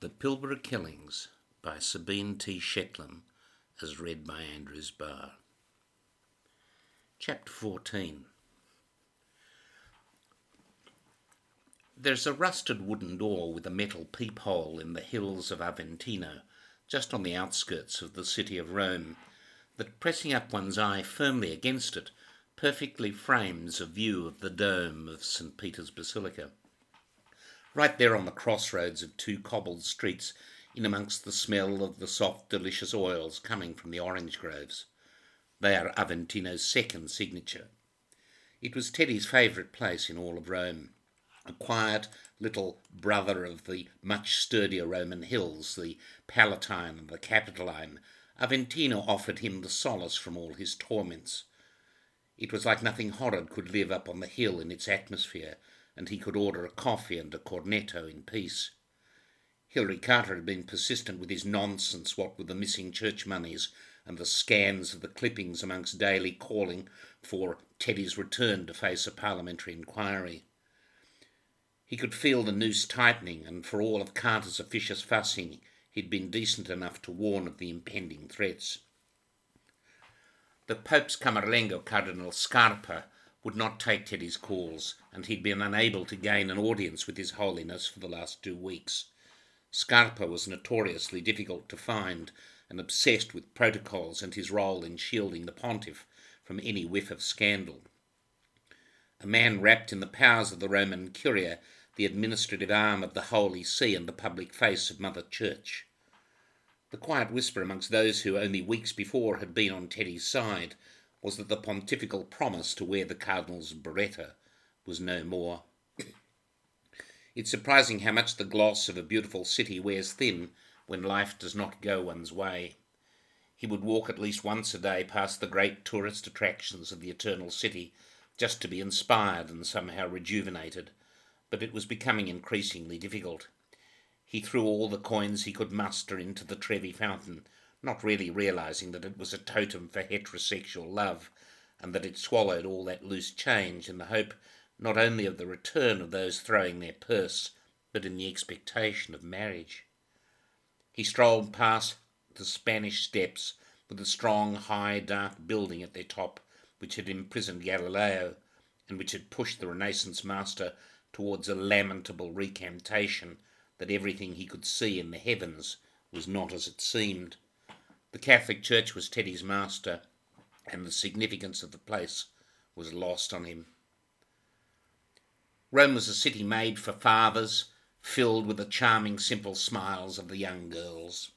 The Pilbara Killings by Sabine T. Shetland, as read by Andrews Barr. Chapter 14 There's a rusted wooden door with a metal peephole in the hills of Aventino, just on the outskirts of the city of Rome, that pressing up one's eye firmly against it perfectly frames a view of the dome of St. Peter's Basilica right there on the crossroads of two cobbled streets, in amongst the smell of the soft, delicious oils coming from the orange groves. They are Aventino's second signature. It was Teddy's favourite place in all of Rome, a quiet little brother of the much sturdier Roman hills, the Palatine and the Capitoline. Aventino offered him the solace from all his torments. It was like nothing horrid could live up on the hill in its atmosphere, and he could order a coffee and a cornetto in peace. Hilary Carter had been persistent with his nonsense, what with the missing church moneys and the scans of the clippings amongst daily calling for Teddy's return to face a parliamentary inquiry. He could feel the noose tightening, and for all of Carter's officious fussing, he'd been decent enough to warn of the impending threats. The Pope's Camerlengo, Cardinal Scarpa, would not take Teddy's calls, and he'd been unable to gain an audience with His Holiness for the last two weeks. Scarpa was notoriously difficult to find and obsessed with protocols and his role in shielding the pontiff from any whiff of scandal. A man wrapped in the powers of the Roman Curia, the administrative arm of the Holy See and the public face of Mother Church. The quiet whisper amongst those who only weeks before had been on Teddy's side was that the pontifical promise to wear the cardinal's biretta was no more. it's surprising how much the gloss of a beautiful city wears thin when life does not go one's way. He would walk at least once a day past the great tourist attractions of the Eternal City just to be inspired and somehow rejuvenated, but it was becoming increasingly difficult. He threw all the coins he could muster into the Trevi fountain not really realizing that it was a totem for heterosexual love and that it swallowed all that loose change in the hope not only of the return of those throwing their purse, but in the expectation of marriage. He strolled past the Spanish steps with the strong, high, dark building at their top which had imprisoned Galileo and which had pushed the Renaissance master towards a lamentable recantation that everything he could see in the heavens was not as it seemed. The Catholic Church was Teddy's master, and the significance of the place was lost on him. Rome was a city made for fathers, filled with the charming, simple smiles of the young girls.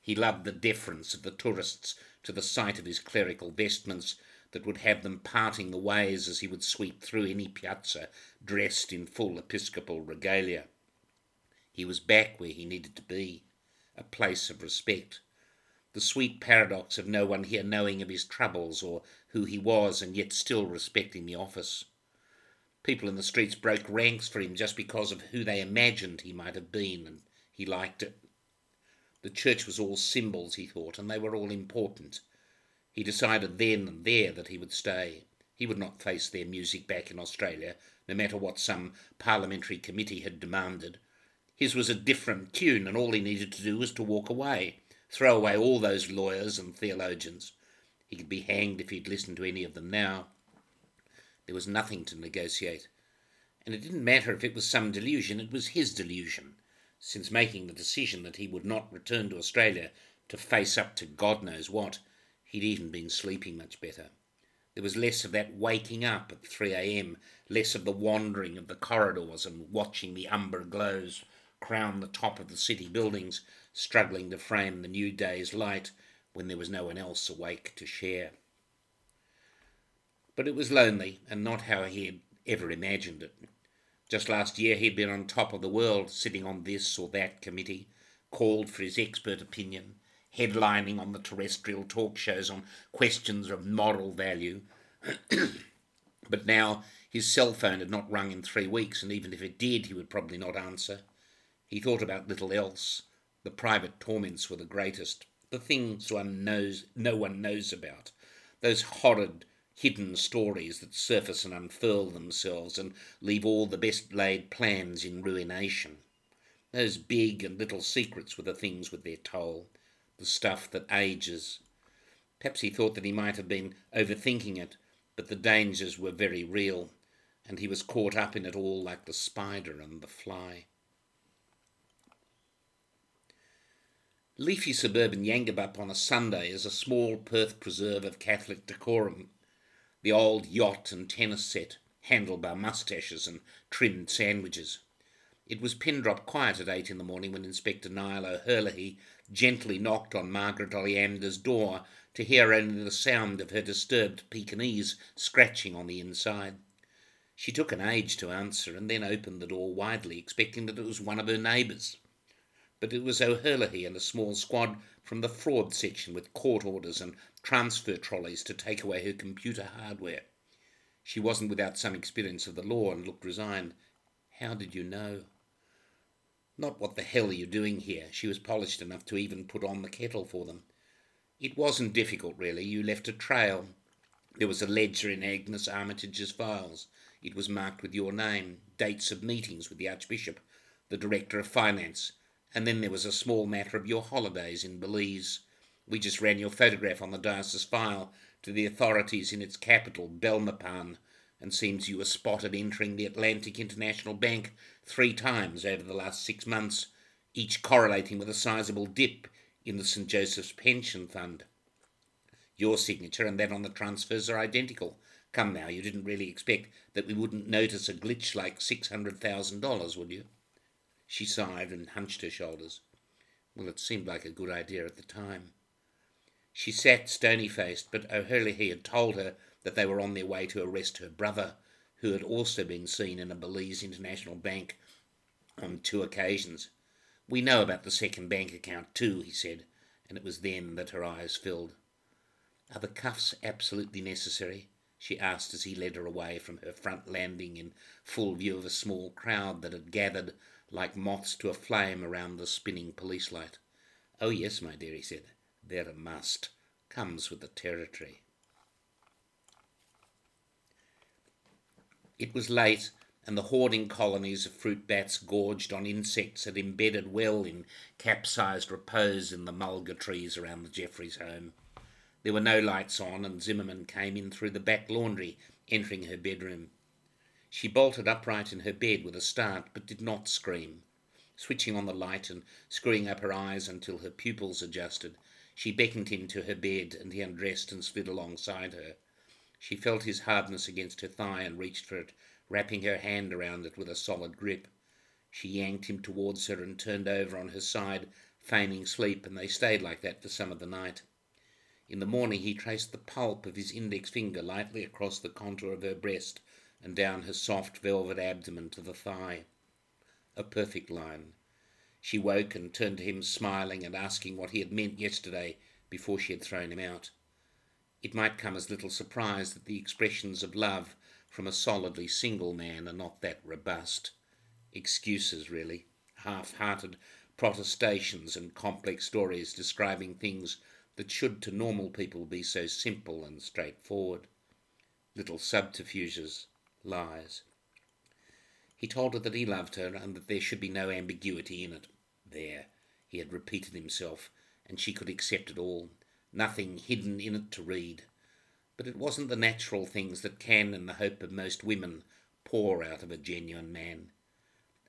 He loved the deference of the tourists to the sight of his clerical vestments that would have them parting the ways as he would sweep through any piazza dressed in full episcopal regalia. He was back where he needed to be, a place of respect the sweet paradox of no one here knowing of his troubles or who he was and yet still respecting the office. People in the streets broke ranks for him just because of who they imagined he might have been, and he liked it. The church was all symbols, he thought, and they were all important. He decided then and there that he would stay. He would not face their music back in Australia, no matter what some parliamentary committee had demanded. His was a different tune, and all he needed to do was to walk away. Throw away all those lawyers and theologians. He could be hanged if he'd listened to any of them now. There was nothing to negotiate. And it didn't matter if it was some delusion, it was his delusion, since making the decision that he would not return to Australia to face up to God knows what, he'd even been sleeping much better. There was less of that waking up at 3 a.m., less of the wandering of the corridors and watching the umber glows crown the top of the city buildings struggling to frame the new day's light when there was no one else awake to share. But it was lonely, and not how he had ever imagined it. Just last year he'd been on top of the world, sitting on this or that committee, called for his expert opinion, headlining on the terrestrial talk shows on questions of moral value. but now his cell phone had not rung in three weeks, and even if it did, he would probably not answer. He thought about little else, the private torments were the greatest, the things one knows no one knows about, those horrid hidden stories that surface and unfurl themselves and leave all the best laid plans in ruination. Those big and little secrets were the things with their toll, the stuff that ages. Perhaps he thought that he might have been overthinking it, but the dangers were very real, and he was caught up in it all like the spider and the fly. Leafy suburban Yangebup on a Sunday is a small Perth preserve of Catholic decorum. The old yacht and tennis set, handled by moustaches and trimmed sandwiches. It was pin drop quiet at eight in the morning when Inspector Niall O'Herlihy gently knocked on Margaret Oleander's door to hear only the sound of her disturbed Pekingese scratching on the inside. She took an age to answer and then opened the door widely, expecting that it was one of her neighbours but it was O'Herlihy and a small squad from the fraud section with court orders and transfer trolleys to take away her computer hardware. She wasn't without some experience of the law and looked resigned. How did you know? Not what the hell are you doing here? She was polished enough to even put on the kettle for them. It wasn't difficult, really. You left a trail. There was a ledger in Agnes Armitage's files. It was marked with your name, dates of meetings with the Archbishop, the Director of Finance, and then there was a small matter of your holidays in Belize. We just ran your photograph on the diocese file to the authorities in its capital, Belmopan, and seems you were spotted entering the Atlantic International Bank three times over the last six months, each correlating with a sizable dip in the St. Joseph's Pension Fund. Your signature and that on the transfers are identical. Come now, you didn't really expect that we wouldn't notice a glitch like $600,000, would you? She sighed and hunched her shoulders. Well, it seemed like a good idea at the time. She sat stony faced, but O'Herlihy had told her that they were on their way to arrest her brother, who had also been seen in a Belize International Bank on two occasions. We know about the second bank account too, he said, and it was then that her eyes filled. Are the cuffs absolutely necessary? she asked as he led her away from her front landing in full view of a small crowd that had gathered like moths to a flame around the spinning police light. Oh, yes, my dear, he said. They're a must. Comes with the territory. It was late, and the hoarding colonies of fruit bats gorged on insects had embedded well in capsized repose in the mulga trees around the Jeffries home. There were no lights on, and Zimmerman came in through the back laundry, entering her bedroom. She bolted upright in her bed with a start, but did not scream. Switching on the light and screwing up her eyes until her pupils adjusted, she beckoned him to her bed, and he undressed and slid alongside her. She felt his hardness against her thigh and reached for it, wrapping her hand around it with a solid grip. She yanked him towards her and turned over on her side, feigning sleep, and they stayed like that for some of the night. In the morning he traced the pulp of his index finger lightly across the contour of her breast and down her soft velvet abdomen to the thigh. A perfect line. She woke and turned to him smiling and asking what he had meant yesterday before she had thrown him out. It might come as little surprise that the expressions of love from a solidly single man are not that robust. Excuses, really, half-hearted protestations and complex stories describing things that should to normal people be so simple and straightforward. Little subterfuges, lies. He told her that he loved her and that there should be no ambiguity in it. There, he had repeated himself, and she could accept it all, nothing hidden in it to read. But it wasn't the natural things that can, in the hope of most women, pour out of a genuine man.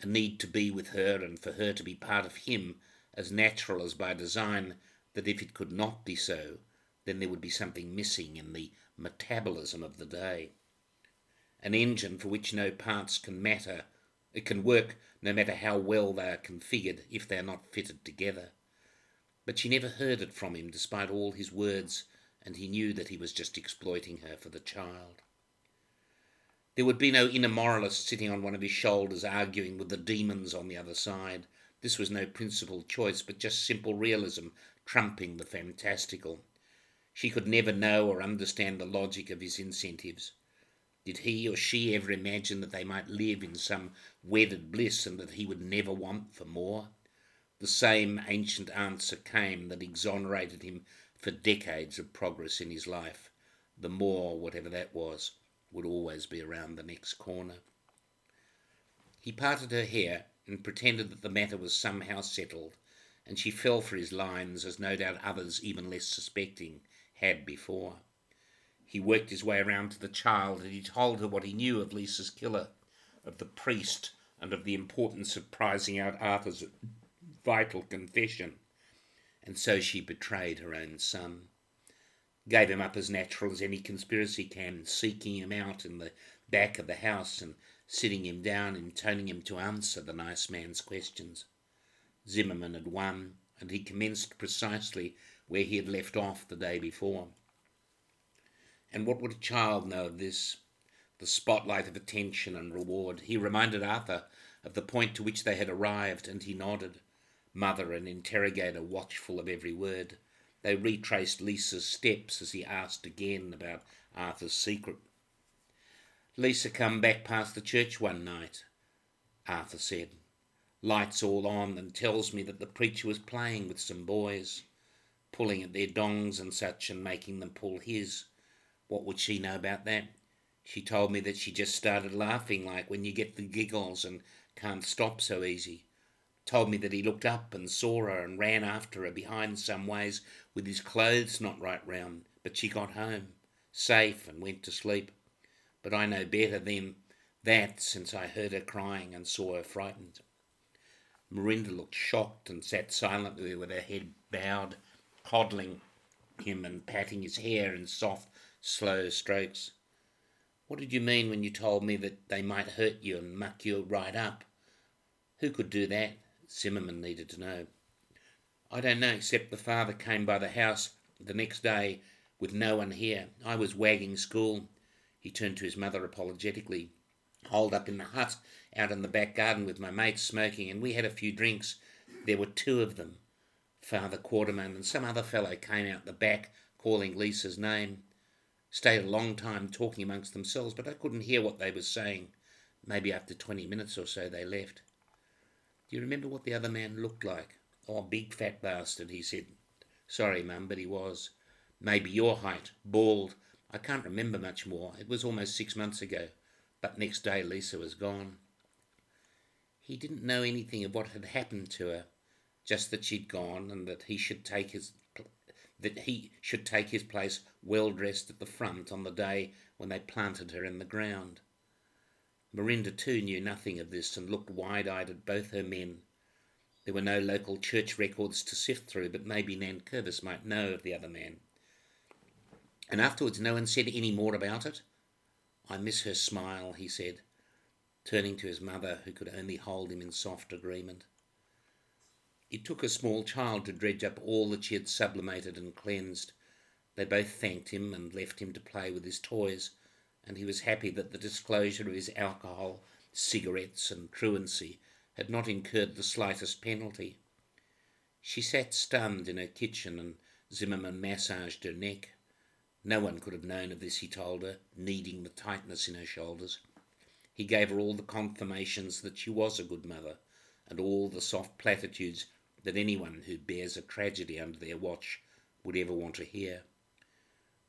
A need to be with her and for her to be part of him, as natural as by design, that if it could not be so, then there would be something missing in the metabolism of the day an engine for which no parts can matter. It can work no matter how well they are configured if they are not fitted together. But she never heard it from him despite all his words, and he knew that he was just exploiting her for the child. There would be no inner moralist sitting on one of his shoulders arguing with the demons on the other side. This was no principled choice, but just simple realism trumping the fantastical. She could never know or understand the logic of his incentives. Did he or she ever imagine that they might live in some wedded bliss and that he would never want for more? The same ancient answer came that exonerated him for decades of progress in his life. The more, whatever that was, would always be around the next corner. He parted her hair and pretended that the matter was somehow settled, and she fell for his lines as no doubt others, even less suspecting, had before. He worked his way around to the child and he told her what he knew of Lisa's killer, of the priest, and of the importance of prizing out Arthur's vital confession. And so she betrayed her own son. Gave him up as natural as any conspiracy can, seeking him out in the back of the house and sitting him down and toning him to answer the nice man's questions. Zimmerman had won, and he commenced precisely where he had left off the day before. And what would a child know of this? The spotlight of attention and reward. He reminded Arthur of the point to which they had arrived, and he nodded. Mother and interrogator watchful of every word. They retraced Lisa's steps as he asked again about Arthur's secret. Lisa come back past the church one night, Arthur said. Lights all on and tells me that the preacher was playing with some boys, pulling at their dongs and such and making them pull his. What would she know about that? She told me that she just started laughing like when you get the giggles and can't stop so easy. Told me that he looked up and saw her and ran after her behind some ways with his clothes not right round, but she got home, safe, and went to sleep but I know better than that since I heard her crying and saw her frightened. Marinda looked shocked and sat silently with her head bowed, coddling him and patting his hair in soft, slow strokes. What did you mean when you told me that they might hurt you and muck you right up? Who could do that? Zimmerman needed to know. I don't know, except the father came by the house the next day with no one here. I was wagging school. He turned to his mother apologetically. Holed up in the hut out in the back garden with my mates smoking, and we had a few drinks. There were two of them. Father Quatermain and some other fellow came out the back calling Lisa's name. Stayed a long time talking amongst themselves, but I couldn't hear what they were saying. Maybe after twenty minutes or so they left. Do you remember what the other man looked like? Oh, big fat bastard, he said. Sorry, mum, but he was. Maybe your height, bald, I can't remember much more. It was almost six months ago, but next day Lisa was gone. He didn't know anything of what had happened to her, just that she'd gone and that he should take his that he should take his place well dressed at the front on the day when they planted her in the ground. Marinda too knew nothing of this and looked wide eyed at both her men. There were no local church records to sift through, but maybe Nankervis might know of the other man. And afterwards, no one said any more about it. I miss her smile, he said, turning to his mother, who could only hold him in soft agreement. It took a small child to dredge up all that she had sublimated and cleansed. They both thanked him and left him to play with his toys, and he was happy that the disclosure of his alcohol, cigarettes, and truancy had not incurred the slightest penalty. She sat stunned in her kitchen, and Zimmerman massaged her neck. No one could have known of this, he told her, kneading the tightness in her shoulders. He gave her all the confirmations that she was a good mother, and all the soft platitudes that anyone who bears a tragedy under their watch would ever want to hear.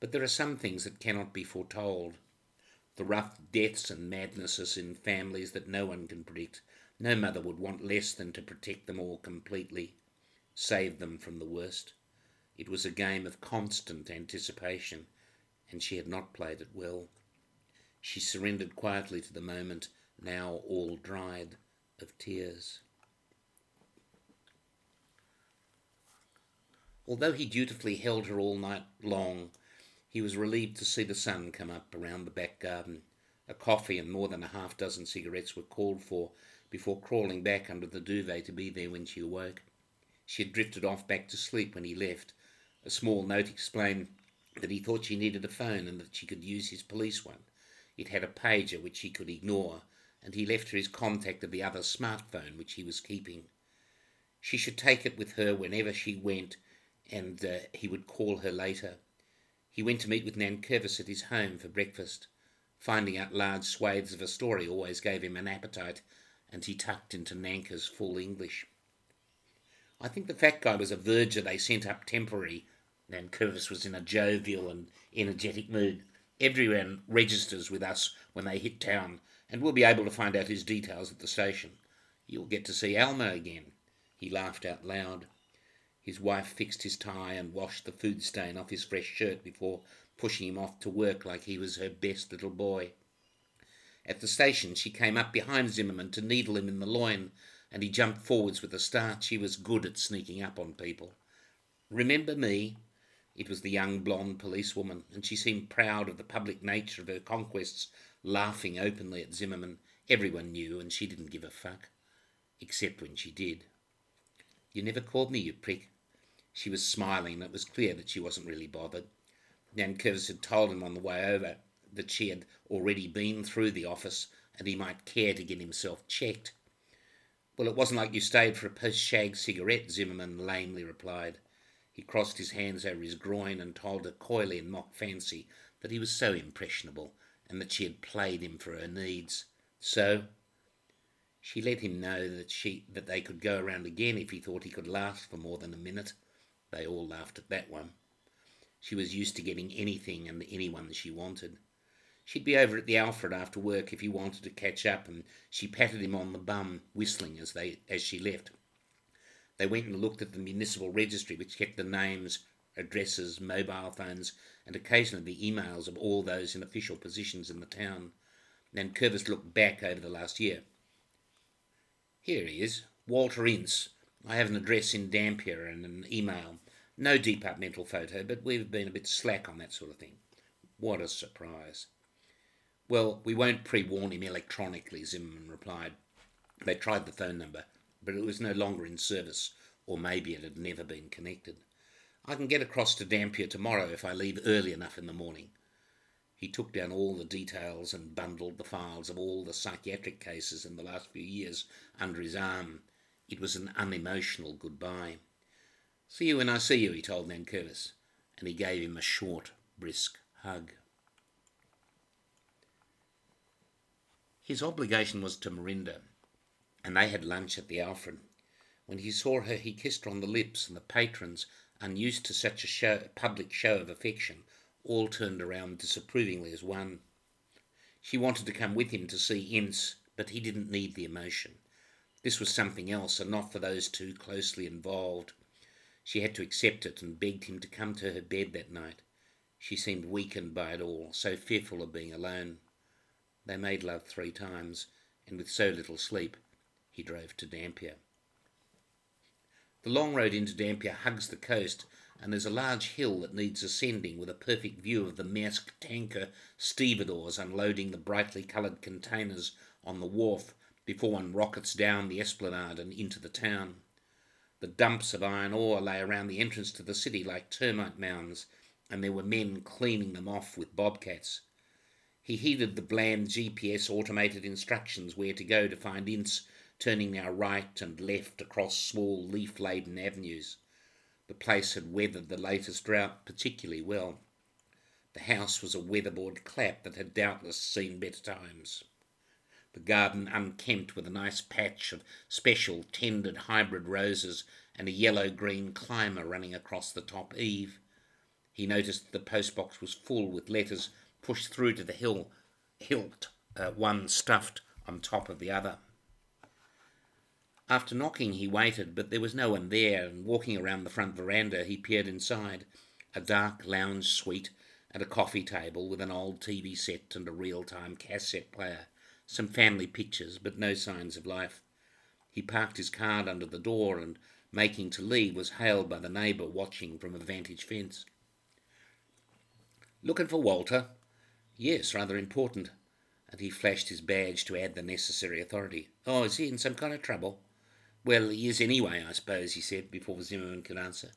But there are some things that cannot be foretold. The rough deaths and madnesses in families that no one can predict. No mother would want less than to protect them all completely, save them from the worst. It was a game of constant anticipation, and she had not played it well. She surrendered quietly to the moment, now all dried of tears. Although he dutifully held her all night long, he was relieved to see the sun come up around the back garden. A coffee and more than a half dozen cigarettes were called for before crawling back under the duvet to be there when she awoke. She had drifted off back to sleep when he left, a small note explained that he thought she needed a phone and that she could use his police one. It had a pager which he could ignore, and he left her his contact of the other smartphone which he was keeping. She should take it with her whenever she went, and uh, he would call her later. He went to meet with Nan Nankervis at his home for breakfast. Finding out large swathes of a story always gave him an appetite, and he tucked into Nanker's full English. I think the fat guy was a verger they sent up temporary, and Curtis was in a jovial and energetic mood. Everyone registers with us when they hit town, and we'll be able to find out his details at the station. You'll get to see Alma again. He laughed out loud. His wife fixed his tie and washed the food stain off his fresh shirt before pushing him off to work like he was her best little boy. At the station, she came up behind Zimmerman to needle him in the loin, and he jumped forwards with a start. She was good at sneaking up on people. Remember me? It was the young blonde policewoman, and she seemed proud of the public nature of her conquests, laughing openly at Zimmerman. Everyone knew, and she didn't give a fuck. Except when she did. You never called me, you prick. She was smiling, it was clear that she wasn't really bothered. Nankervis had told him on the way over that she had already been through the office and he might care to get himself checked. Well, it wasn't like you stayed for a post shag cigarette, Zimmerman lamely replied. He crossed his hands over his groin and told her coyly in mock fancy that he was so impressionable and that she had played him for her needs. So she let him know that she that they could go around again if he thought he could last for more than a minute. They all laughed at that one. She was used to getting anything and anyone she wanted. She'd be over at the Alfred after work if he wanted to catch up, and she patted him on the bum, whistling as they as she left. They went and looked at the municipal registry, which kept the names, addresses, mobile phones, and occasionally the emails of all those in official positions in the town. Nankervis looked back over the last year. Here he is, Walter Ince, I have an address in Dampier and an email. No departmental photo, but we've been a bit slack on that sort of thing. What a surprise. Well, we won't pre warn him electronically, Zimmerman replied. They tried the phone number, but it was no longer in service, or maybe it had never been connected. I can get across to Dampier tomorrow if I leave early enough in the morning. He took down all the details and bundled the files of all the psychiatric cases in the last few years under his arm. It was an unemotional goodbye. See you when I see you, he told Nankervis, and he gave him a short, brisk hug. His obligation was to Marinda, and they had lunch at the Alfred. When he saw her, he kissed her on the lips, and the patrons, unused to such a show, public show of affection, all turned around disapprovingly as one. She wanted to come with him to see Ince, but he didn't need the emotion. This was something else, and not for those two closely involved. She had to accept it and begged him to come to her bed that night. She seemed weakened by it all, so fearful of being alone. They made love three times, and with so little sleep, he drove to Dampier. The long road into Dampier hugs the coast, and there's a large hill that needs ascending with a perfect view of the Maersk tanker stevedores unloading the brightly coloured containers on the wharf before one rockets down the esplanade and into the town. The dumps of iron ore lay around the entrance to the city like termite mounds, and there were men cleaning them off with bobcats. He heeded the bland GPS automated instructions where to go to find Ince, turning now right and left across small leaf laden avenues. The place had weathered the latest drought particularly well. The house was a weatherboard clap that had doubtless seen better times the garden unkempt with a nice patch of special tended hybrid roses and a yellow green climber running across the top eave. He noticed the postbox was full with letters pushed through to the hill, hilt, uh, one stuffed on top of the other. After knocking, he waited, but there was no one there, and walking around the front veranda, he peered inside a dark lounge suite and a coffee table with an old TV set and a real time cassette player some family pictures, but no signs of life. He parked his car under the door and, making to leave, was hailed by the neighbour watching from a vantage fence. Looking for Walter? Yes, rather important. And he flashed his badge to add the necessary authority. Oh, is he in some kind of trouble? Well, he is anyway, I suppose, he said, before Zimmerman could answer.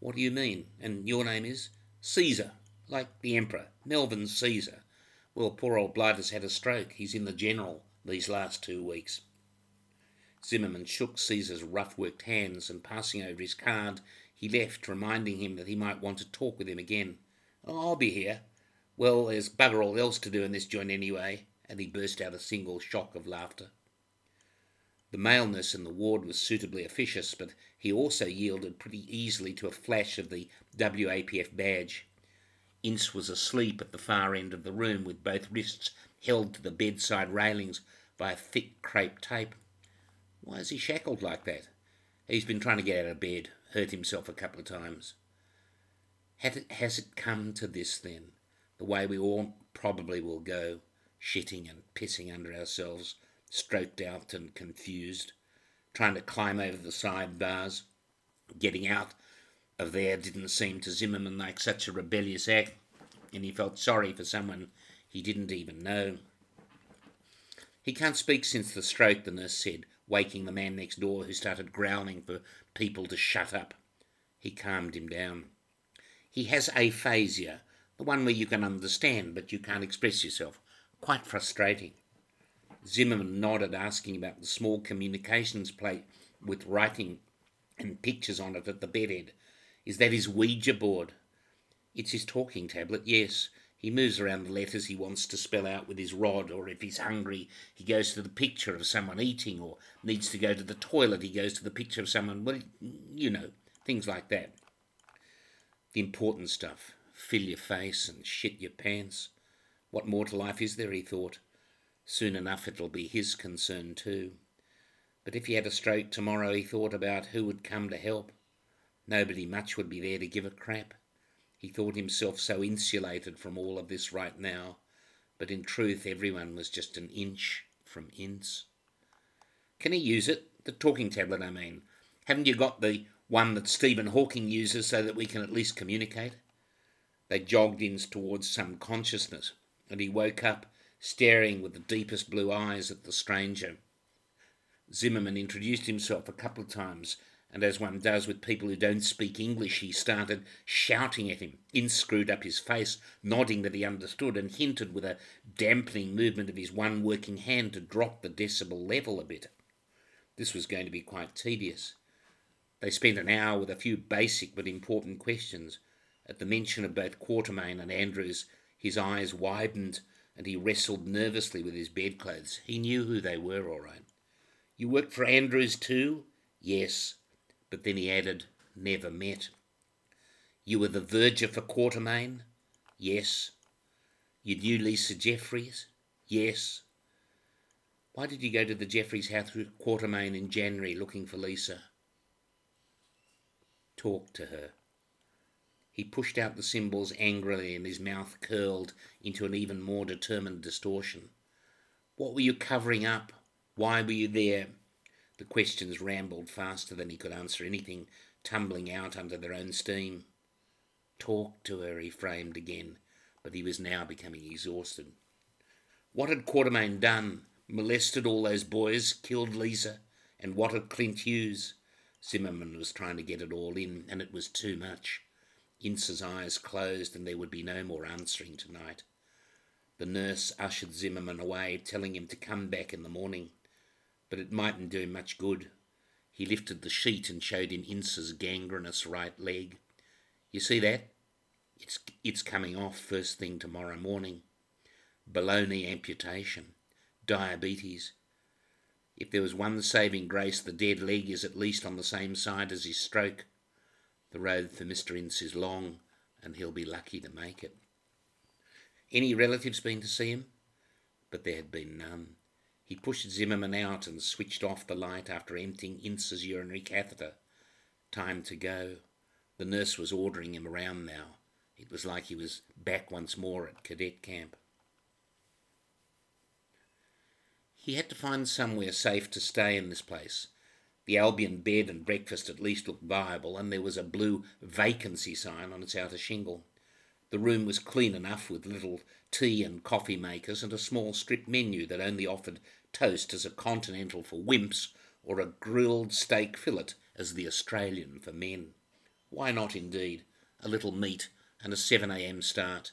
What do you mean? And your name is? Caesar, like the Emperor, Melvin Caesar. Well, poor old Blighter's had a stroke. He's in the general these last two weeks. Zimmerman shook Caesar's rough worked hands, and passing over his card, he left, reminding him that he might want to talk with him again. Oh, I'll be here. Well, there's bugger all else to do in this joint anyway, and he burst out a single shock of laughter. The maleness in the ward was suitably officious, but he also yielded pretty easily to a flash of the WAPF badge. Ince was asleep at the far end of the room with both wrists held to the bedside railings by a thick crepe tape. Why is he shackled like that? He's been trying to get out of bed, hurt himself a couple of times. Has it come to this then? The way we all probably will go, shitting and pissing under ourselves, stroked out and confused, trying to climb over the side bars. Getting out of there didn't seem to Zimmerman like such a rebellious act, and he felt sorry for someone he didn't even know. He can't speak since the stroke, the nurse said, waking the man next door who started growling for people to shut up. He calmed him down. He has aphasia, the one where you can understand but you can't express yourself. Quite frustrating. Zimmerman nodded, asking about the small communications plate with writing and pictures on it at the bedhead. Is that his Ouija board? It's his talking tablet, yes. He moves around the letters he wants to spell out with his rod, or if he's hungry, he goes to the picture of someone eating, or needs to go to the toilet, he goes to the picture of someone, well, you know, things like that. The important stuff fill your face and shit your pants. What more to life is there, he thought. Soon enough it'll be his concern too. But if he had a stroke tomorrow, he thought about who would come to help. Nobody much would be there to give a crap. He thought himself so insulated from all of this right now, but in truth everyone was just an inch from Ince. Can he use it? The talking tablet, I mean. Haven't you got the one that Stephen Hawking uses so that we can at least communicate? They jogged in towards some consciousness, and he woke up, staring with the deepest blue eyes at the stranger. Zimmerman introduced himself a couple of times and as one does with people who don't speak English, he started shouting at him. Ince screwed up his face, nodding that he understood, and hinted with a dampening movement of his one working hand to drop the decibel level a bit. This was going to be quite tedious. They spent an hour with a few basic but important questions. At the mention of both Quatermain and Andrews, his eyes widened and he wrestled nervously with his bedclothes. He knew who they were, all right. You work for Andrews too? Yes. But then he added, never met. You were the verger for Quatermain? Yes. You knew Lisa Jeffries? Yes. Why did you go to the Jeffries house with Quatermain in January looking for Lisa? Talk to her. He pushed out the symbols angrily and his mouth curled into an even more determined distortion. What were you covering up? Why were you there? The questions rambled faster than he could answer anything, tumbling out under their own steam. Talk to her, he framed again, but he was now becoming exhausted. What had Quatermain done? Molested all those boys, killed Lisa, and what had Clint Hughes? Zimmerman was trying to get it all in, and it was too much. Ince's eyes closed, and there would be no more answering tonight. The nurse ushered Zimmerman away, telling him to come back in the morning but it mightn't do much good. He lifted the sheet and showed him Ince's gangrenous right leg. You see that? It's, it's coming off first thing tomorrow morning. Below-knee amputation. Diabetes. If there was one saving grace, the dead leg is at least on the same side as his stroke. The road for Mr. Ince is long, and he'll be lucky to make it. Any relatives been to see him? But there had been none. He pushed Zimmerman out and switched off the light after emptying Ince's urinary catheter. Time to go. The nurse was ordering him around now. It was like he was back once more at cadet camp. He had to find somewhere safe to stay in this place. The Albion bed and breakfast at least looked viable, and there was a blue vacancy sign on its outer shingle. The room was clean enough with little tea and coffee makers and a small strip menu that only offered toast as a continental for wimps or a grilled steak fillet as the Australian for men. Why not, indeed? A little meat and a 7am start.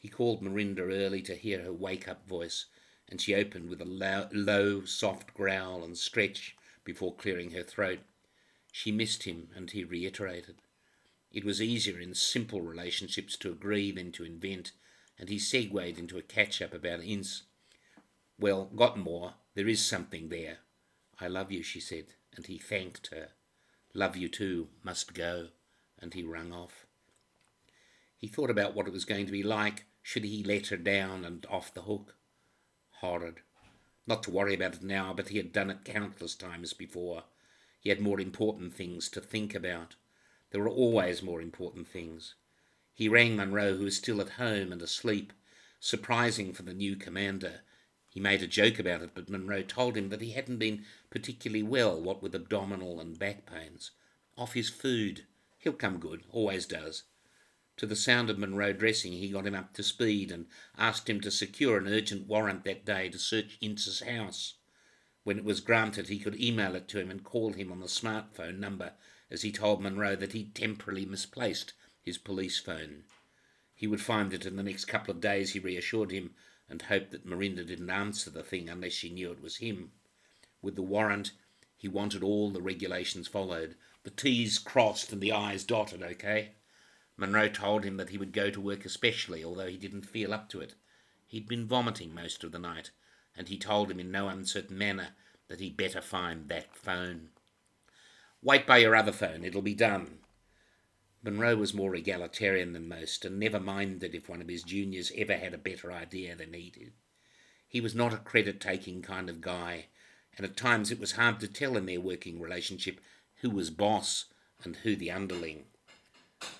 He called Marinda early to hear her wake up voice, and she opened with a low, low, soft growl and stretch before clearing her throat. She missed him, and he reiterated. It was easier in simple relationships to agree than to invent, and he segued into a catch up about Ince. Well, got more. There is something there. I love you, she said, and he thanked her. Love you too, must go, and he rung off. He thought about what it was going to be like should he let her down and off the hook. Horrid. Not to worry about it now, but he had done it countless times before. He had more important things to think about. There were always more important things. He rang Munro, who was still at home and asleep, surprising for the new commander. He made a joke about it, but Munro told him that he hadn't been particularly well, what with abdominal and back pains. Off his food. He'll come good, always does. To the sound of Munro dressing, he got him up to speed and asked him to secure an urgent warrant that day to search Ince's house. When it was granted, he could email it to him and call him on the smartphone number, as he told Munro that he'd temporarily misplaced his police phone. He would find it in the next couple of days, he reassured him, and hoped that Merinda didn't answer the thing unless she knew it was him. With the warrant, he wanted all the regulations followed, the T's crossed and the I's dotted, okay? Munro told him that he would go to work especially, although he didn't feel up to it. He'd been vomiting most of the night, and he told him in no uncertain manner that he'd better find that phone. Wait by your other phone, it'll be done. Munro was more egalitarian than most, and never minded if one of his juniors ever had a better idea than he did. He was not a credit taking kind of guy, and at times it was hard to tell in their working relationship who was boss and who the underling.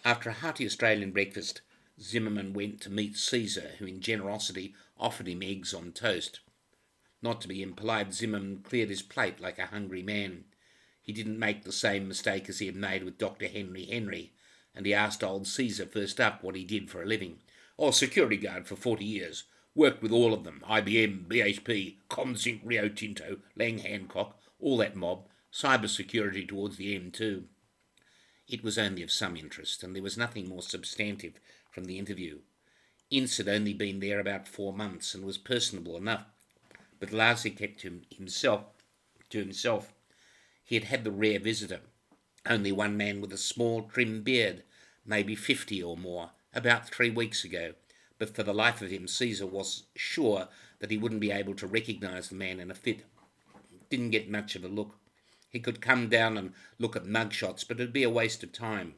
After a hearty Australian breakfast, Zimmerman went to meet Caesar, who in generosity offered him eggs on toast. Not to be impolite, Zimmerman cleared his plate like a hungry man. He didn't make the same mistake as he had made with Dr. Henry Henry, and he asked old Caesar first up what he did for a living. Oh, security guard for forty years. Worked with all of them IBM, BHP, Conzinc, Rio Tinto, Lang Hancock, all that mob. Cyber security towards the end, too. It was only of some interest, and there was nothing more substantive from the interview. Ince had only been there about four months and was personable enough, but largely kept him himself to himself. He had had the rare visitor, only one man with a small trim beard, maybe fifty or more, about three weeks ago, but for the life of him Caesar was sure that he wouldn't be able to recognise the man in a fit. Didn't get much of a look. He could come down and look at mug shots, but it'd be a waste of time.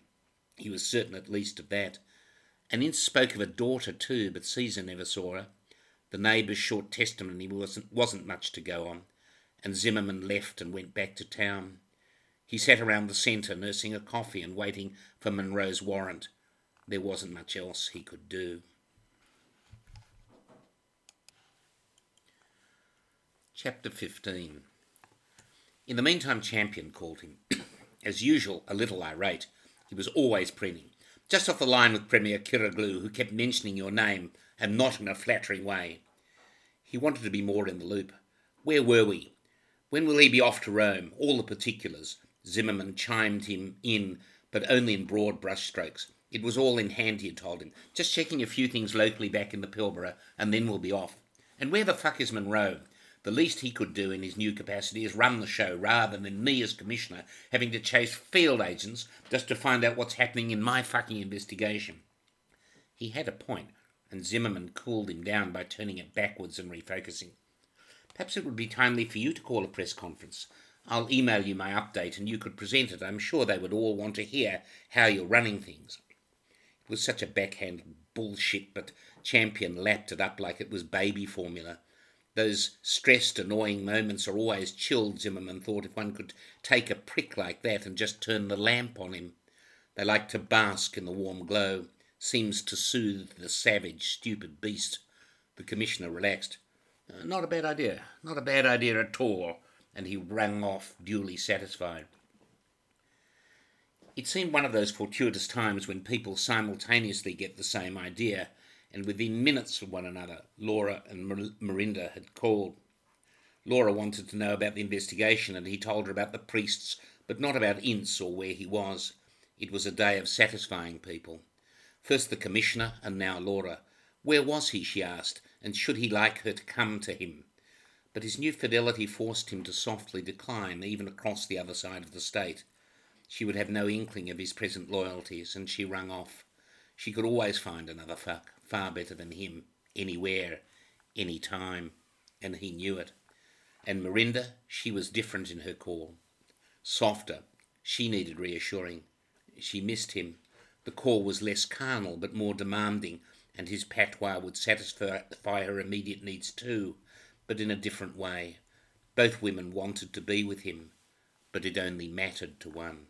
He was certain at least of that. And Ince spoke of a daughter too, but Caesar never saw her. The neighbour's short testimony wasn't, wasn't much to go on, and Zimmerman left and went back to town. He sat around the centre nursing a coffee and waiting for Munro's warrant. There wasn't much else he could do. Chapter 15 in the meantime, Champion called him. As usual, a little irate. He was always preening. Just off the line with Premier Kiraglou, who kept mentioning your name, and not in a flattering way. He wanted to be more in the loop. Where were we? When will he be off to Rome? All the particulars. Zimmerman chimed him in, but only in broad brushstrokes. It was all in hand, he had told him. Just checking a few things locally back in the Pilbara, and then we'll be off. And where the fuck is Munro? The least he could do in his new capacity is run the show rather than me as commissioner having to chase field agents just to find out what's happening in my fucking investigation. He had a point, and Zimmerman cooled him down by turning it backwards and refocusing. Perhaps it would be timely for you to call a press conference. I'll email you my update and you could present it. I'm sure they would all want to hear how you're running things. It was such a backhanded bullshit, but Champion lapped it up like it was baby formula. Those stressed, annoying moments are always chilled, Zimmerman thought, if one could take a prick like that and just turn the lamp on him. They like to bask in the warm glow. Seems to soothe the savage, stupid beast. The Commissioner relaxed. Uh, not a bad idea. Not a bad idea at all. And he rang off, duly satisfied. It seemed one of those fortuitous times when people simultaneously get the same idea and within minutes of one another, Laura and Merinda had called. Laura wanted to know about the investigation, and he told her about the priests, but not about Ince or where he was. It was a day of satisfying people. First the Commissioner, and now Laura. Where was he, she asked, and should he like her to come to him? But his new fidelity forced him to softly decline, even across the other side of the state. She would have no inkling of his present loyalties, and she rung off. She could always find another fuck far better than him anywhere, any time, and he knew it. And Merinda, she was different in her call. Softer. She needed reassuring. She missed him. The call was less carnal but more demanding, and his patois would satisfy her immediate needs too. but in a different way. Both women wanted to be with him, but it only mattered to one.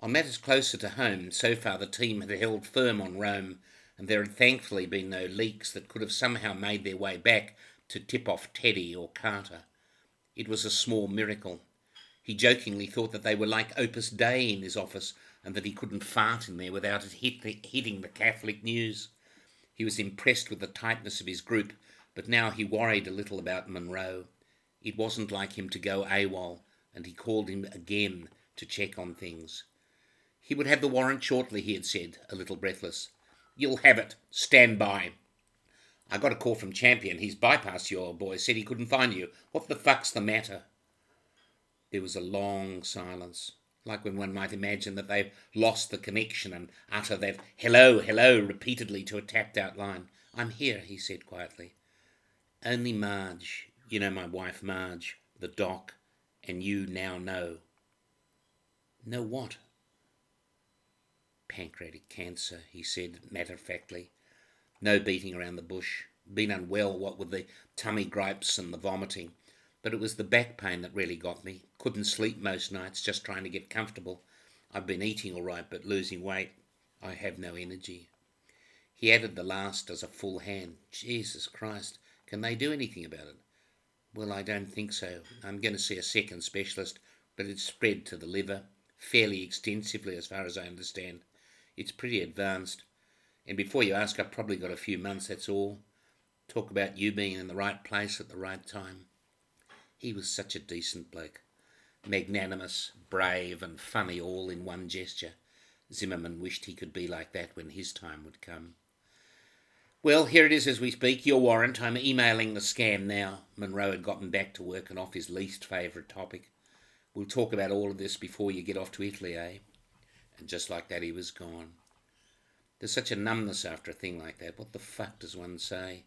On matters closer to home, so far the team had held firm on Rome, and there had thankfully been no leaks that could have somehow made their way back to tip off Teddy or Carter. It was a small miracle. He jokingly thought that they were like Opus Dei in his office, and that he couldn't fart in there without it hit the, hitting the Catholic news. He was impressed with the tightness of his group, but now he worried a little about Munro. It wasn't like him to go AWOL, and he called him again to check on things. He would have the warrant shortly, he had said, a little breathless. You'll have it. Stand by. I got a call from Champion. He's bypassed you, old boy. Said he couldn't find you. What the fuck's the matter? There was a long silence, like when one might imagine that they've lost the connection and utter that hello, hello repeatedly to a tapped out line. I'm here, he said quietly. Only Marge, you know my wife Marge, the doc, and you now know. Know what? Pancreatic cancer, he said matter of factly. No beating around the bush. Been unwell, what with the tummy gripes and the vomiting. But it was the back pain that really got me. Couldn't sleep most nights, just trying to get comfortable. I've been eating all right, but losing weight. I have no energy. He added the last as a full hand. Jesus Christ, can they do anything about it? Well, I don't think so. I'm going to see a second specialist, but it's spread to the liver, fairly extensively as far as I understand. It's pretty advanced. And before you ask, I've probably got a few months, that's all. Talk about you being in the right place at the right time. He was such a decent bloke. Magnanimous, brave, and funny all in one gesture. Zimmerman wished he could be like that when his time would come. Well, here it is as we speak, your warrant. I'm emailing the scam now. Munro had gotten back to work and off his least favourite topic. We'll talk about all of this before you get off to Italy, eh? And just like that, he was gone. There's such a numbness after a thing like that. What the fuck does one say?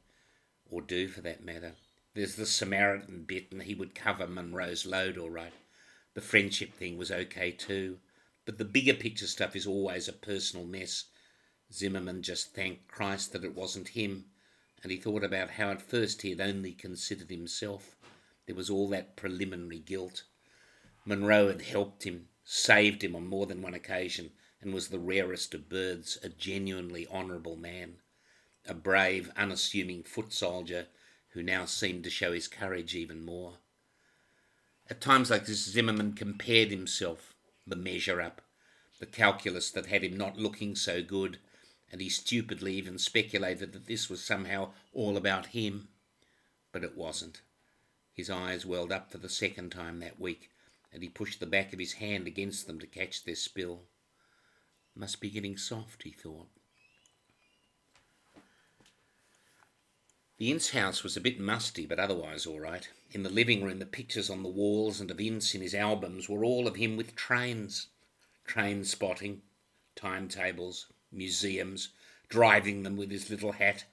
Or do, for that matter? There's the Samaritan bit, and he would cover Munro's load all right. The friendship thing was okay too. But the bigger picture stuff is always a personal mess. Zimmerman just thanked Christ that it wasn't him, and he thought about how at first he had only considered himself. There was all that preliminary guilt. Munro had helped him, saved him on more than one occasion, and was the rarest of birds, a genuinely honourable man, a brave, unassuming foot soldier who now seemed to show his courage even more. At times like this, Zimmerman compared himself, the measure up, the calculus that had him not looking so good, and he stupidly even speculated that this was somehow all about him. But it wasn't. His eyes welled up for the second time that week and he pushed the back of his hand against them to catch their spill. Must be getting soft, he thought. The Ince house was a bit musty, but otherwise all right. In the living room, the pictures on the walls and of Ince in his albums were all of him with trains. Train spotting, timetables, museums, driving them with his little hat.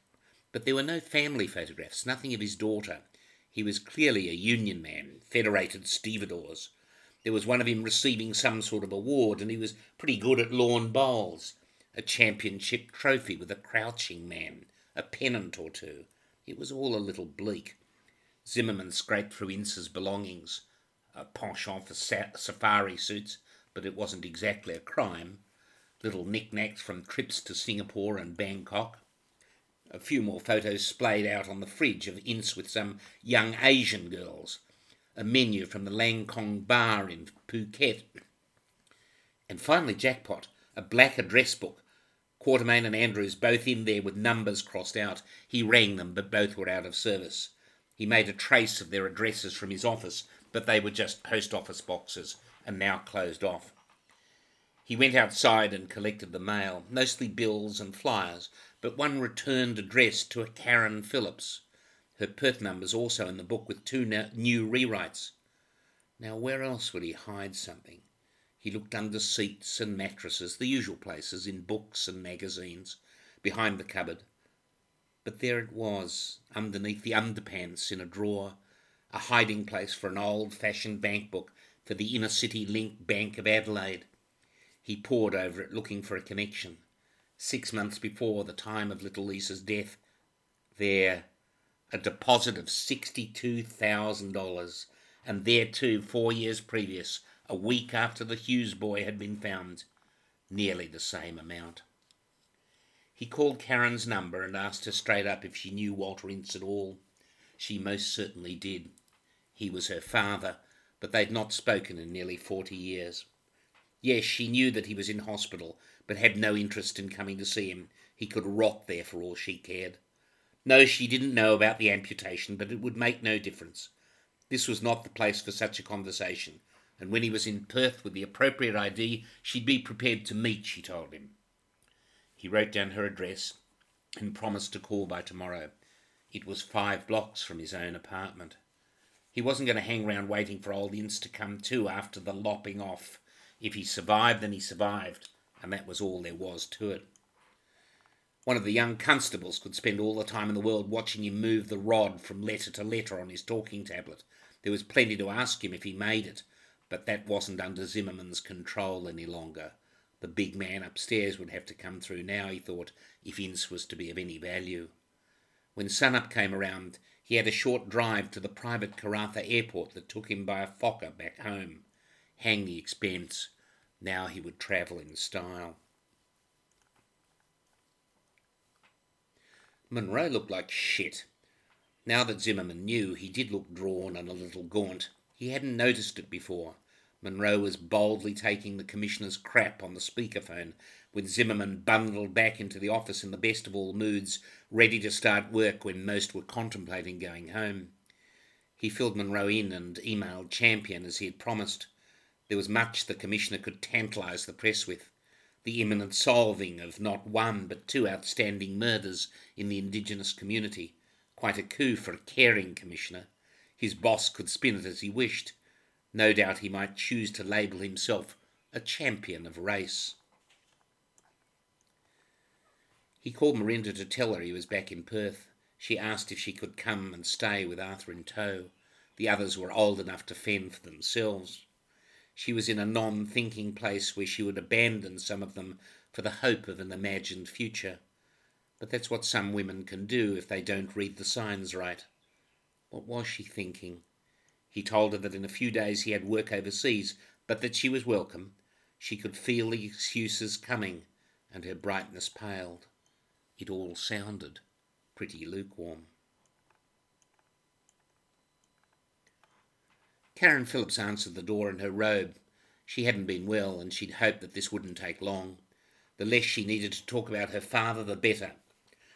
But there were no family photographs, nothing of his daughter. He was clearly a union man, federated stevedores. There was one of him receiving some sort of award, and he was pretty good at lawn bowls. A championship trophy with a crouching man, a pennant or two. It was all a little bleak. Zimmerman scraped through Ince's belongings. A penchant for sa- safari suits, but it wasn't exactly a crime. Little knickknacks from trips to Singapore and Bangkok. A few more photos splayed out on the fridge of Ince with some young Asian girls a menu from the Langkong Bar in Phuket. And finally, Jackpot, a black address book. Quatermain and Andrews both in there with numbers crossed out. He rang them, but both were out of service. He made a trace of their addresses from his office, but they were just post office boxes and now closed off. He went outside and collected the mail, mostly bills and flyers, but one returned addressed to a Karen Phillips. Her Perth number's also in the book with two new rewrites. Now, where else would he hide something? He looked under seats and mattresses, the usual places, in books and magazines, behind the cupboard. But there it was, underneath the underpants in a drawer, a hiding place for an old fashioned bank book for the Inner City Link Bank of Adelaide. He pored over it, looking for a connection. Six months before the time of little Lisa's death, there a deposit of $62,000, and there too, four years previous, a week after the Hughes boy had been found, nearly the same amount. He called Karen's number and asked her straight up if she knew Walter Ince at all. She most certainly did. He was her father, but they'd not spoken in nearly forty years. Yes, she knew that he was in hospital, but had no interest in coming to see him. He could rot there for all she cared. No, she didn't know about the amputation, but it would make no difference. This was not the place for such a conversation, and when he was in Perth with the appropriate ID, she'd be prepared to meet, she told him. He wrote down her address and promised to call by tomorrow. It was five blocks from his own apartment. He wasn't going to hang round waiting for old Ince to come to after the lopping off. If he survived, then he survived, and that was all there was to it. One of the young constables could spend all the time in the world watching him move the rod from letter to letter on his talking tablet. There was plenty to ask him if he made it, but that wasn't under Zimmerman's control any longer. The big man upstairs would have to come through now, he thought, if Ince was to be of any value. When sunup came around, he had a short drive to the private Karratha airport that took him by a Fokker back home. Hang the expense. Now he would travel in style. Munro looked like shit. Now that Zimmerman knew, he did look drawn and a little gaunt. He hadn't noticed it before. Munro was boldly taking the Commissioner's crap on the speakerphone, with Zimmerman bundled back into the office in the best of all moods, ready to start work when most were contemplating going home. He filled Munro in and emailed Champion as he had promised. There was much the Commissioner could tantalise the press with. The imminent solving of not one but two outstanding murders in the Indigenous community. Quite a coup for a caring Commissioner. His boss could spin it as he wished. No doubt he might choose to label himself a champion of race. He called Marinda to tell her he was back in Perth. She asked if she could come and stay with Arthur in tow. The others were old enough to fend for themselves. She was in a non thinking place where she would abandon some of them for the hope of an imagined future. But that's what some women can do if they don't read the signs right. What was she thinking? He told her that in a few days he had work overseas, but that she was welcome. She could feel the excuses coming, and her brightness paled. It all sounded pretty lukewarm. Karen Phillips answered the door in her robe. She hadn't been well, and she'd hoped that this wouldn't take long. The less she needed to talk about her father, the better.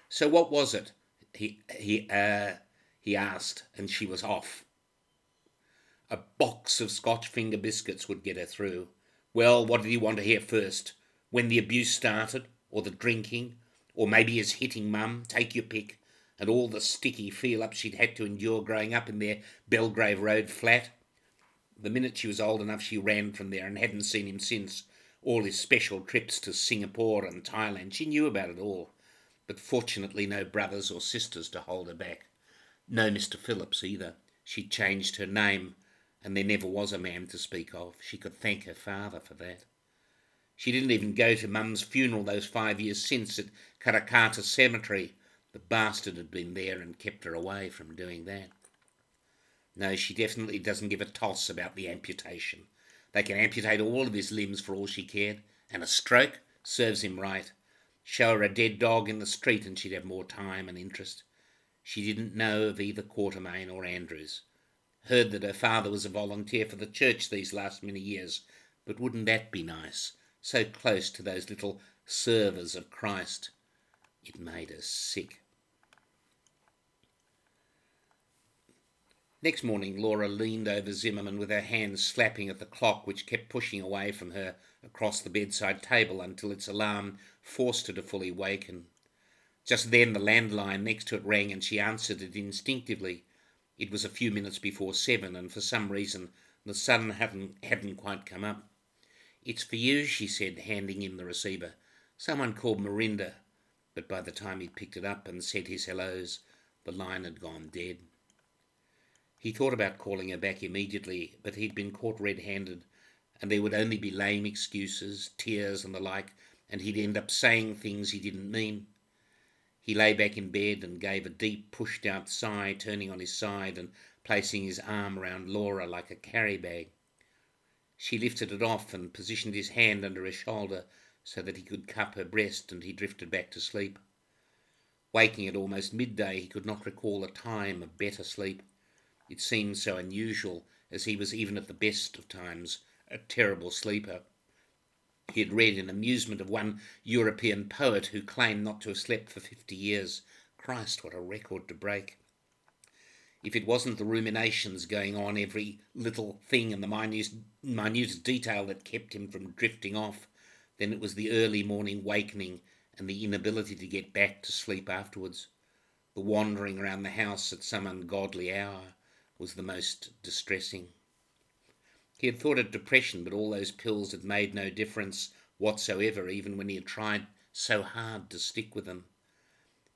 So what was it? He he uh he asked, and she was off. A box of Scotch finger biscuits would get her through. Well, what did he want to hear first? When the abuse started, or the drinking, or maybe his hitting mum, take your pick, and all the sticky feel up she'd had to endure growing up in their Belgrave Road flat. The minute she was old enough, she ran from there and hadn't seen him since. All his special trips to Singapore and Thailand, she knew about it all. But fortunately, no brothers or sisters to hold her back. No Mr. Phillips either. She'd changed her name and there never was a man to speak of. She could thank her father for that. She didn't even go to Mum's funeral those five years since at Karrakatta Cemetery. The bastard had been there and kept her away from doing that. No, she definitely doesn't give a toss about the amputation. They can amputate all of his limbs for all she cared, and a stroke serves him right. Show her a dead dog in the street and she'd have more time and interest. She didn't know of either Quatermain or Andrews. Heard that her father was a volunteer for the church these last many years, but wouldn't that be nice? So close to those little servers of Christ. It made her sick. Next morning, Laura leaned over Zimmerman with her hands slapping at the clock which kept pushing away from her across the bedside table until its alarm forced her to fully waken. Just then the landline next to it rang and she answered it instinctively. It was a few minutes before seven, and for some reason the sun hadn't, hadn't quite come up. It's for you, she said, handing him the receiver. Someone called Marinda, but by the time he'd picked it up and said his hellos, the line had gone dead. He thought about calling her back immediately, but he'd been caught red handed, and there would only be lame excuses, tears, and the like, and he'd end up saying things he didn't mean. He lay back in bed and gave a deep, pushed out sigh, turning on his side and placing his arm around Laura like a carry bag. She lifted it off and positioned his hand under her shoulder so that he could cup her breast, and he drifted back to sleep. Waking at almost midday, he could not recall a time of better sleep. It seemed so unusual, as he was even at the best of times a terrible sleeper. He had read in amusement of one European poet who claimed not to have slept for fifty years. Christ, what a record to break! If it wasn't the ruminations going on every little thing and the minutest, minutest detail that kept him from drifting off, then it was the early morning wakening and the inability to get back to sleep afterwards. The wandering around the house at some ungodly hour was the most distressing. He had thought it depression, but all those pills had made no difference whatsoever, even when he had tried so hard to stick with them.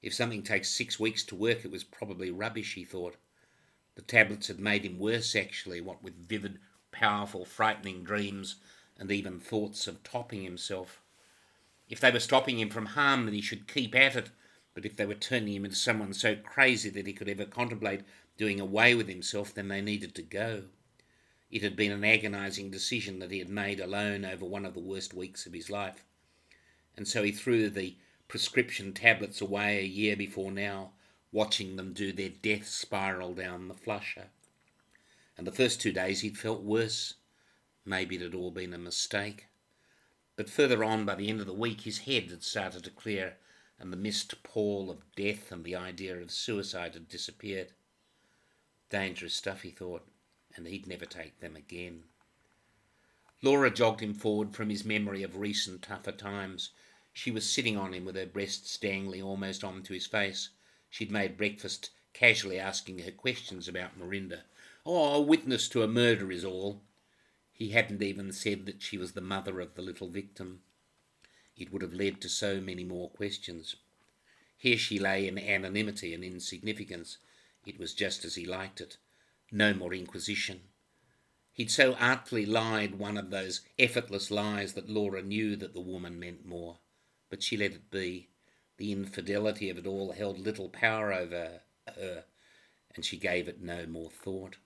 If something takes six weeks to work, it was probably rubbish, he thought. The tablets had made him worse, actually, what with vivid, powerful, frightening dreams and even thoughts of topping himself. If they were stopping him from harm, then he should keep at it. But if they were turning him into someone so crazy that he could ever contemplate doing away with himself, then they needed to go. It had been an agonizing decision that he had made alone over one of the worst weeks of his life. And so he threw the prescription tablets away a year before now, watching them do their death spiral down the flusher. And the first two days he'd felt worse. Maybe it had all been a mistake. But further on, by the end of the week, his head had started to clear, and the mist pall of death and the idea of suicide had disappeared. Dangerous stuff, he thought, and he'd never take them again. Laura jogged him forward from his memory of recent tougher times. She was sitting on him with her breasts dangling almost onto his face. She'd made breakfast, casually asking her questions about Marinda. Oh, a witness to a murder is all. He hadn't even said that she was the mother of the little victim. It would have led to so many more questions. Here she lay in anonymity and insignificance. It was just as he liked it. No more inquisition. He'd so artfully lied one of those effortless lies that Laura knew that the woman meant more. But she let it be. The infidelity of it all held little power over her, and she gave it no more thought.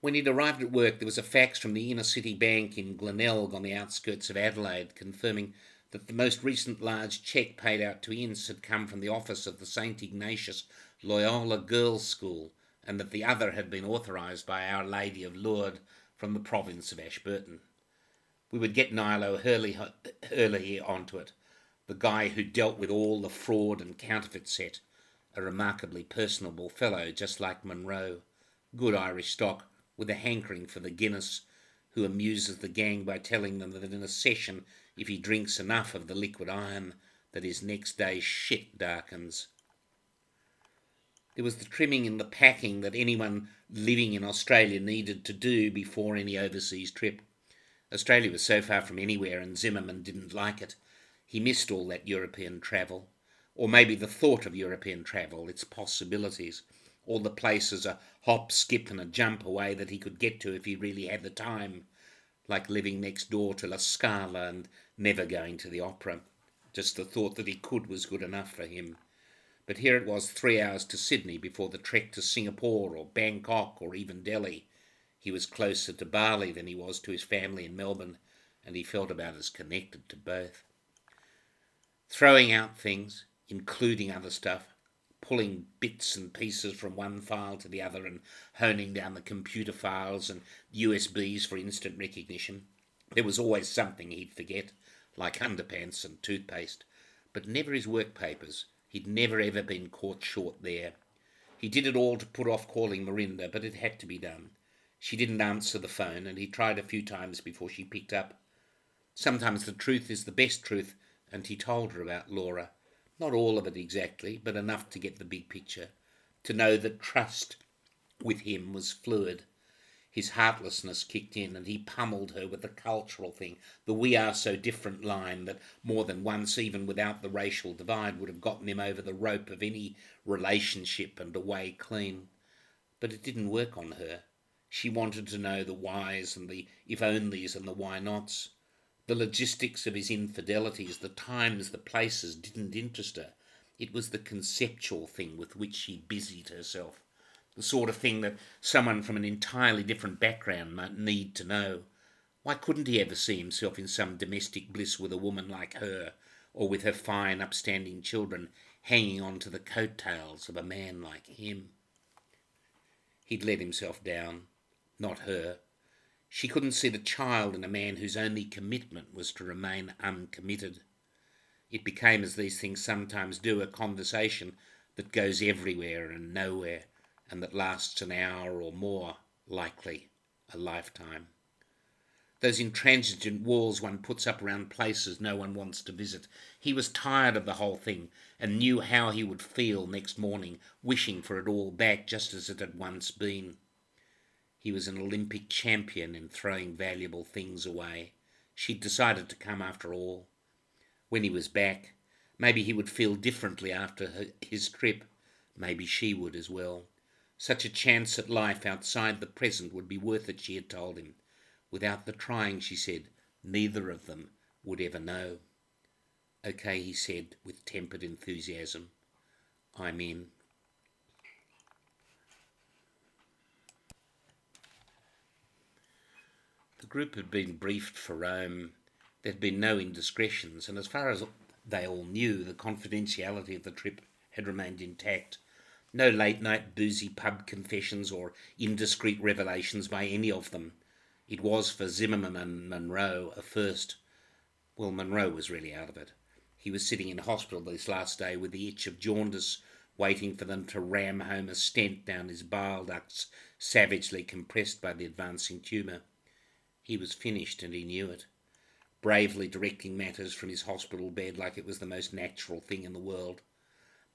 When he'd arrived at work, there was a fax from the inner city bank in Glenelg on the outskirts of Adelaide confirming that the most recent large cheque paid out to Ince had come from the office of the St Ignatius Loyola Girls' School and that the other had been authorised by Our Lady of Lourdes from the province of Ashburton. We would get Nilo Hurley, Hurley onto it, the guy who dealt with all the fraud and counterfeit set, a remarkably personable fellow just like Munro, good Irish stock, with a hankering for the Guinness, who amuses the gang by telling them that in a session, if he drinks enough of the liquid iron, that his next day's shit darkens. There was the trimming and the packing that anyone living in Australia needed to do before any overseas trip. Australia was so far from anywhere, and Zimmerman didn't like it. He missed all that European travel, or maybe the thought of European travel, its possibilities all the places a hop, skip, and a jump away that he could get to if he really had the time, like living next door to La Scala and never going to the opera. Just the thought that he could was good enough for him. But here it was three hours to Sydney before the trek to Singapore or Bangkok or even Delhi. He was closer to Bali than he was to his family in Melbourne, and he felt about as connected to both. Throwing out things, including other stuff, pulling bits and pieces from one file to the other and honing down the computer files and USBs for instant recognition. There was always something he'd forget, like underpants and toothpaste, but never his work papers. He'd never ever been caught short there. He did it all to put off calling Marinda, but it had to be done. She didn't answer the phone, and he tried a few times before she picked up. Sometimes the truth is the best truth, and he told her about Laura. Not all of it exactly, but enough to get the big picture, to know that trust with him was fluid. His heartlessness kicked in, and he pummeled her with the cultural thing, the we are so different line that more than once, even without the racial divide, would have gotten him over the rope of any relationship and away clean. But it didn't work on her. She wanted to know the whys and the if onlys and the why nots. The logistics of his infidelities, the times, the places didn't interest her. It was the conceptual thing with which she busied herself, the sort of thing that someone from an entirely different background might need to know. Why couldn't he ever see himself in some domestic bliss with a woman like her, or with her fine, upstanding children hanging on to the coat-tails of a man like him? He'd let himself down, not her. She couldn't see the child in a man whose only commitment was to remain uncommitted. It became, as these things sometimes do, a conversation that goes everywhere and nowhere, and that lasts an hour or more, likely a lifetime. Those intransigent walls one puts up around places no one wants to visit. He was tired of the whole thing and knew how he would feel next morning, wishing for it all back just as it had once been. He was an Olympic champion in throwing valuable things away. She'd decided to come after all. When he was back, maybe he would feel differently after his trip. Maybe she would as well. Such a chance at life outside the present would be worth it, she had told him. Without the trying, she said, neither of them would ever know. Okay, he said with tempered enthusiasm. I'm in. The group had been briefed for Rome. There had been no indiscretions, and as far as they all knew, the confidentiality of the trip had remained intact. No late night boozy pub confessions or indiscreet revelations by any of them. It was for Zimmerman and Munro a first. Well, Munro was really out of it. He was sitting in hospital this last day with the itch of jaundice, waiting for them to ram home a stent down his bile ducts, savagely compressed by the advancing tumour. He was finished and he knew it, bravely directing matters from his hospital bed like it was the most natural thing in the world.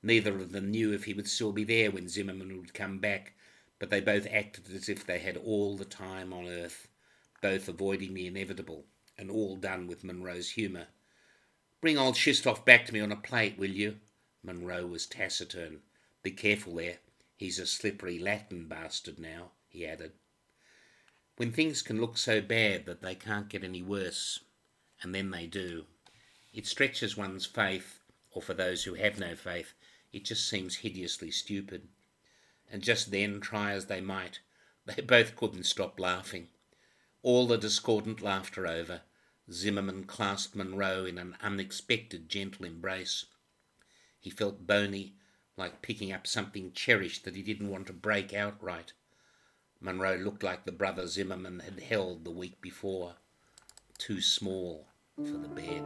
Neither of them knew if he would still be there when Zimmerman would come back, but they both acted as if they had all the time on earth, both avoiding the inevitable, and all done with Munro's humour. Bring old Shistov back to me on a plate, will you? Munro was taciturn. Be careful there. He's a slippery Latin bastard now, he added. When things can look so bad that they can't get any worse, and then they do, it stretches one's faith, or for those who have no faith, it just seems hideously stupid. And just then, try as they might, they both couldn't stop laughing. All the discordant laughter over, Zimmerman clasped Munro in an unexpected gentle embrace. He felt bony, like picking up something cherished that he didn't want to break outright. Munro looked like the brother Zimmerman had held the week before, too small for the bed.